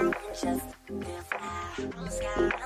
I'm just a fly from sky.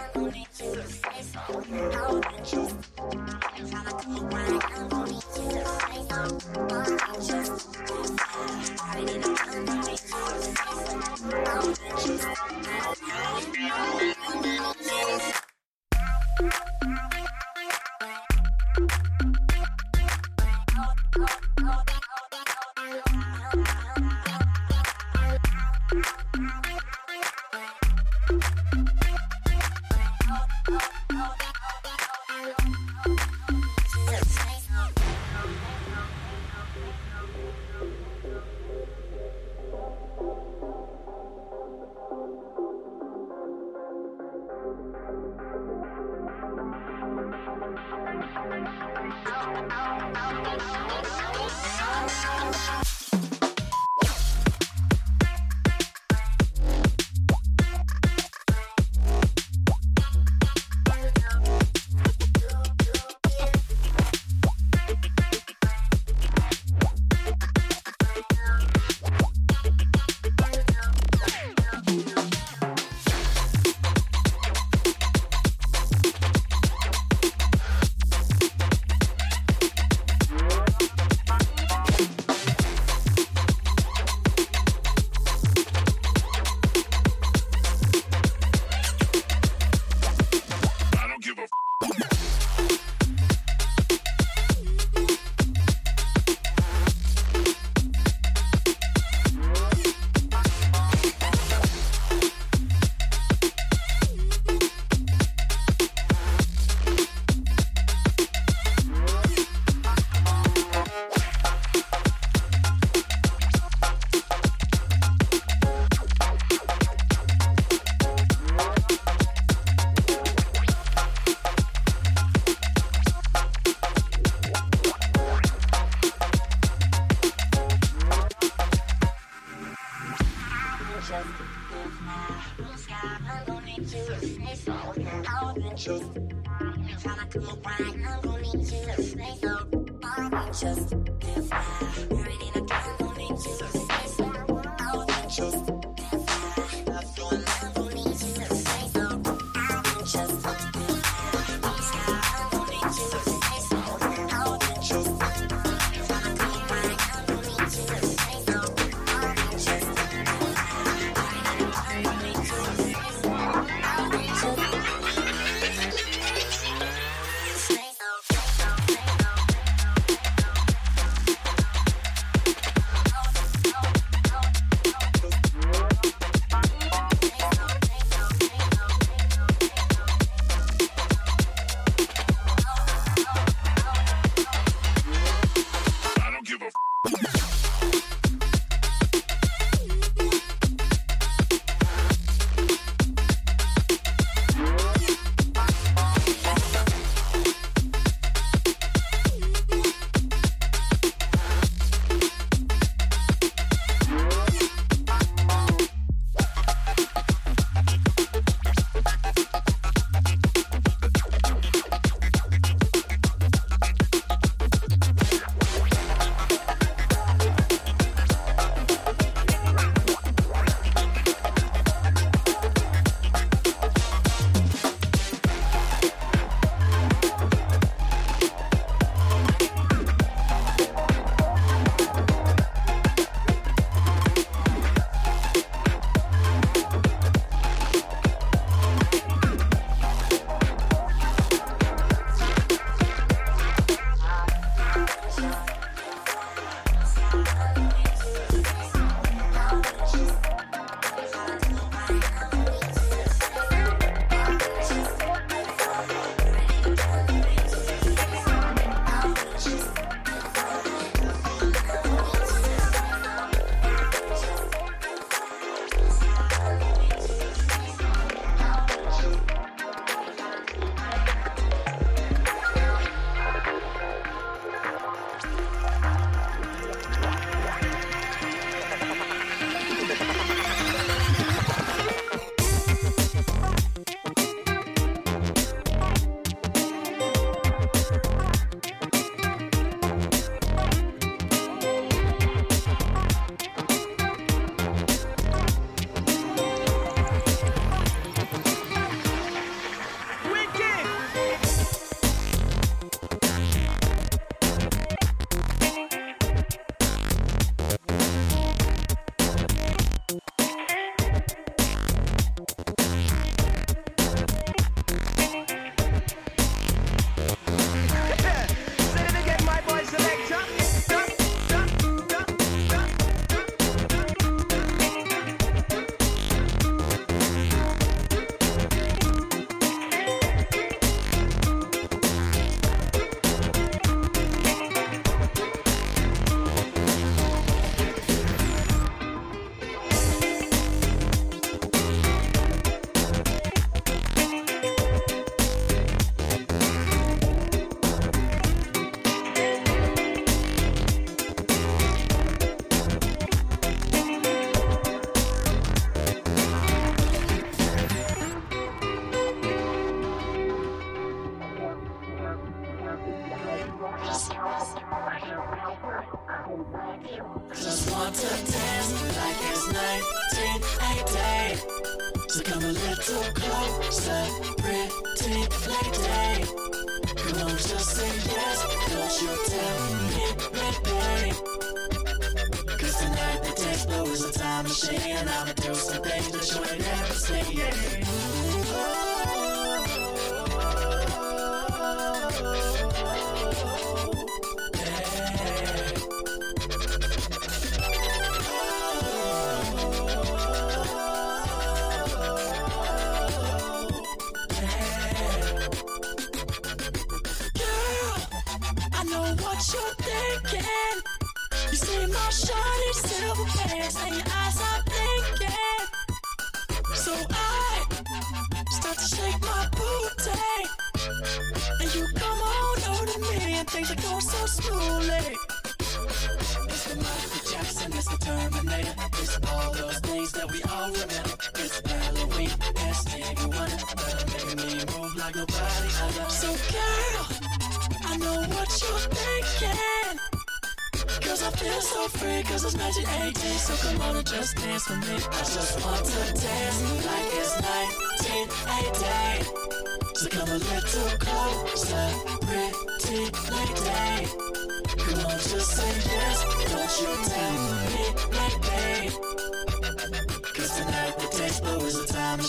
Just give up. You're in a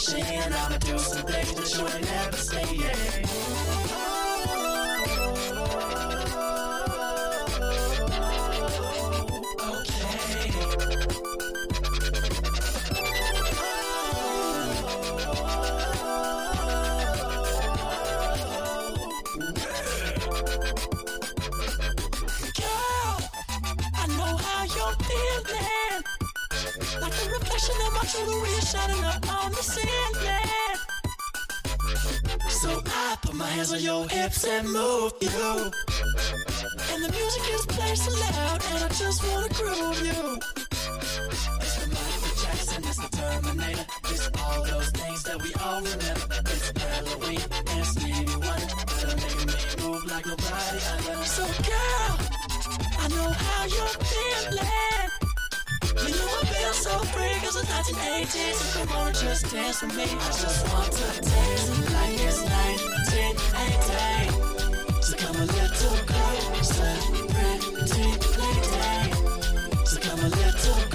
a machine And I'ma do some things that you ain't never seen, yeah. Like is shining up on the ceiling. On your hips and move you. And the music is playing so loud, and I just wanna groove you. It's the Michael Jackson, it's the Terminator. It's all those things that we all remember. It's Halloween and Stevie Wonder. They're making me move like nobody other. So girl, I know how you're feeling. You know I feel so free cause it's 1980 So come on just dance with me I just want to dance like it's 1980 So come a little closer, pretty lady. So come a little closer,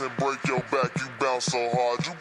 and break your back. You bounce so hard, you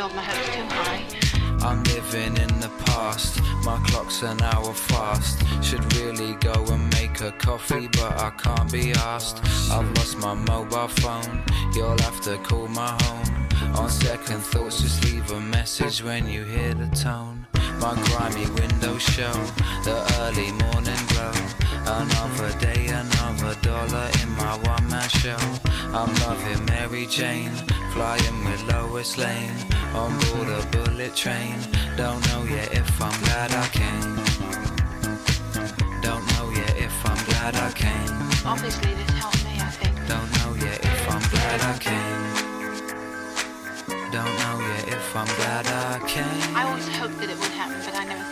build my hopes too high. I'm living in the past. My clock's an hour fast. Should really go and make a coffee, but I can't be asked. I've lost my mobile phone. You'll have to call my home. On second thoughts, just leave a message when you hear the tone. My grimy windows show the early morning glow. Another day, another dollar in my one man show. I'm loving Mary Jane, flying with Lois Lane on board a bullet train. Don't know yet if I'm glad I came. Don't know yet if I'm glad I came. Obviously, this helped me, I think. Don't know yet if I'm glad I came. Don't know yet if I'm glad I came. I always hoped that it would happen, but I never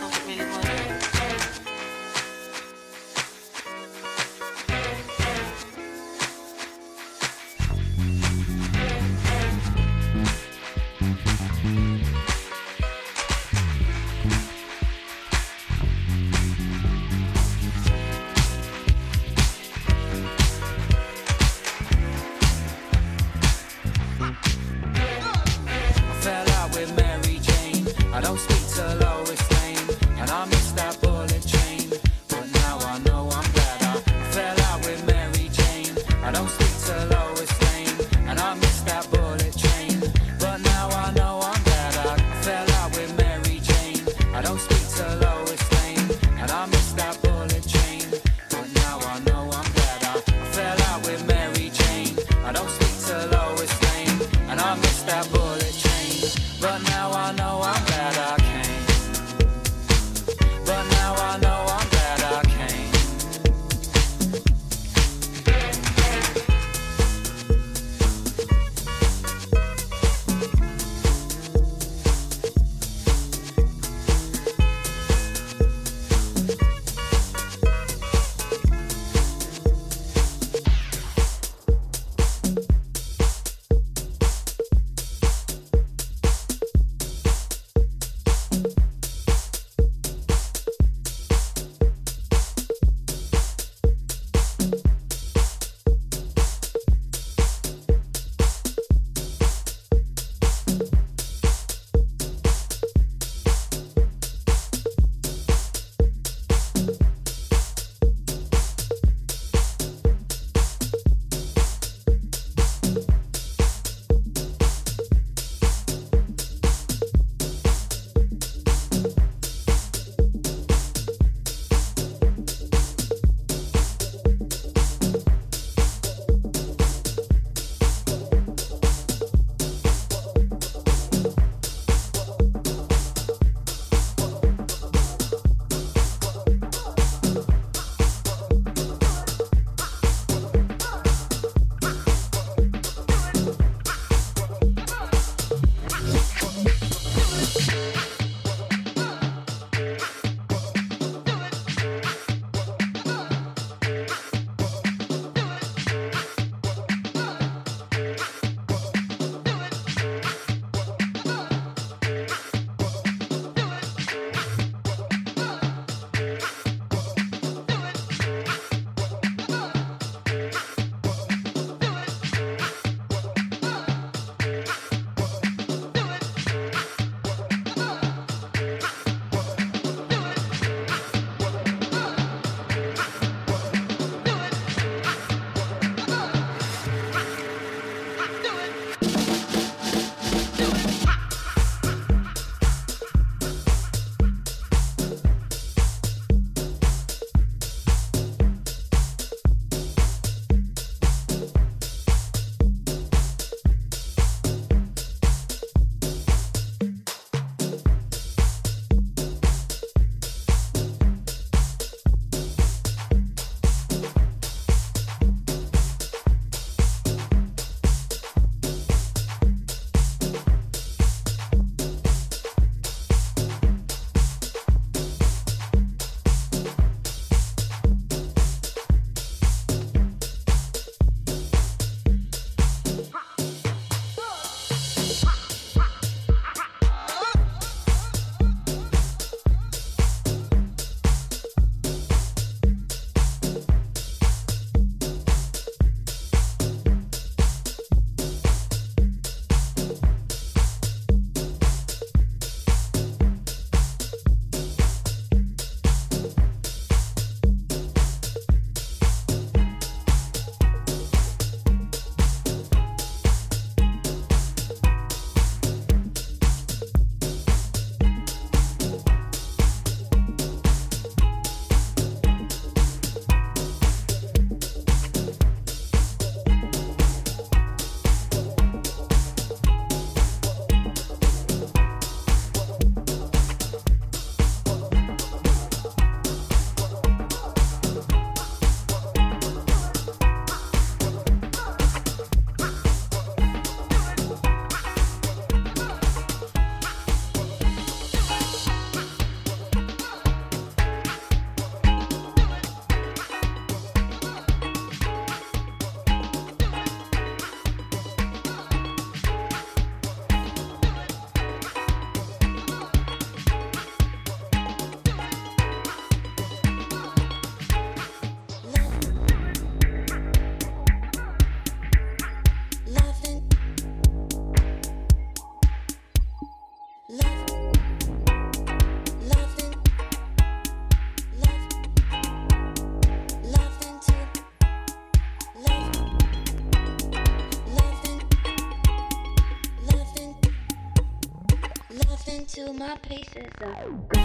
go.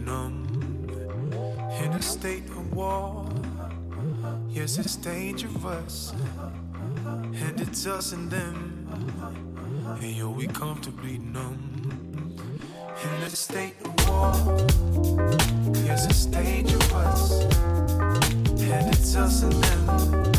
numb in a state of war. Yes, it's dangerous, and it's us and them. And yo, we comfortably numb in a state of war. Yes, it's dangerous, and it's us and them.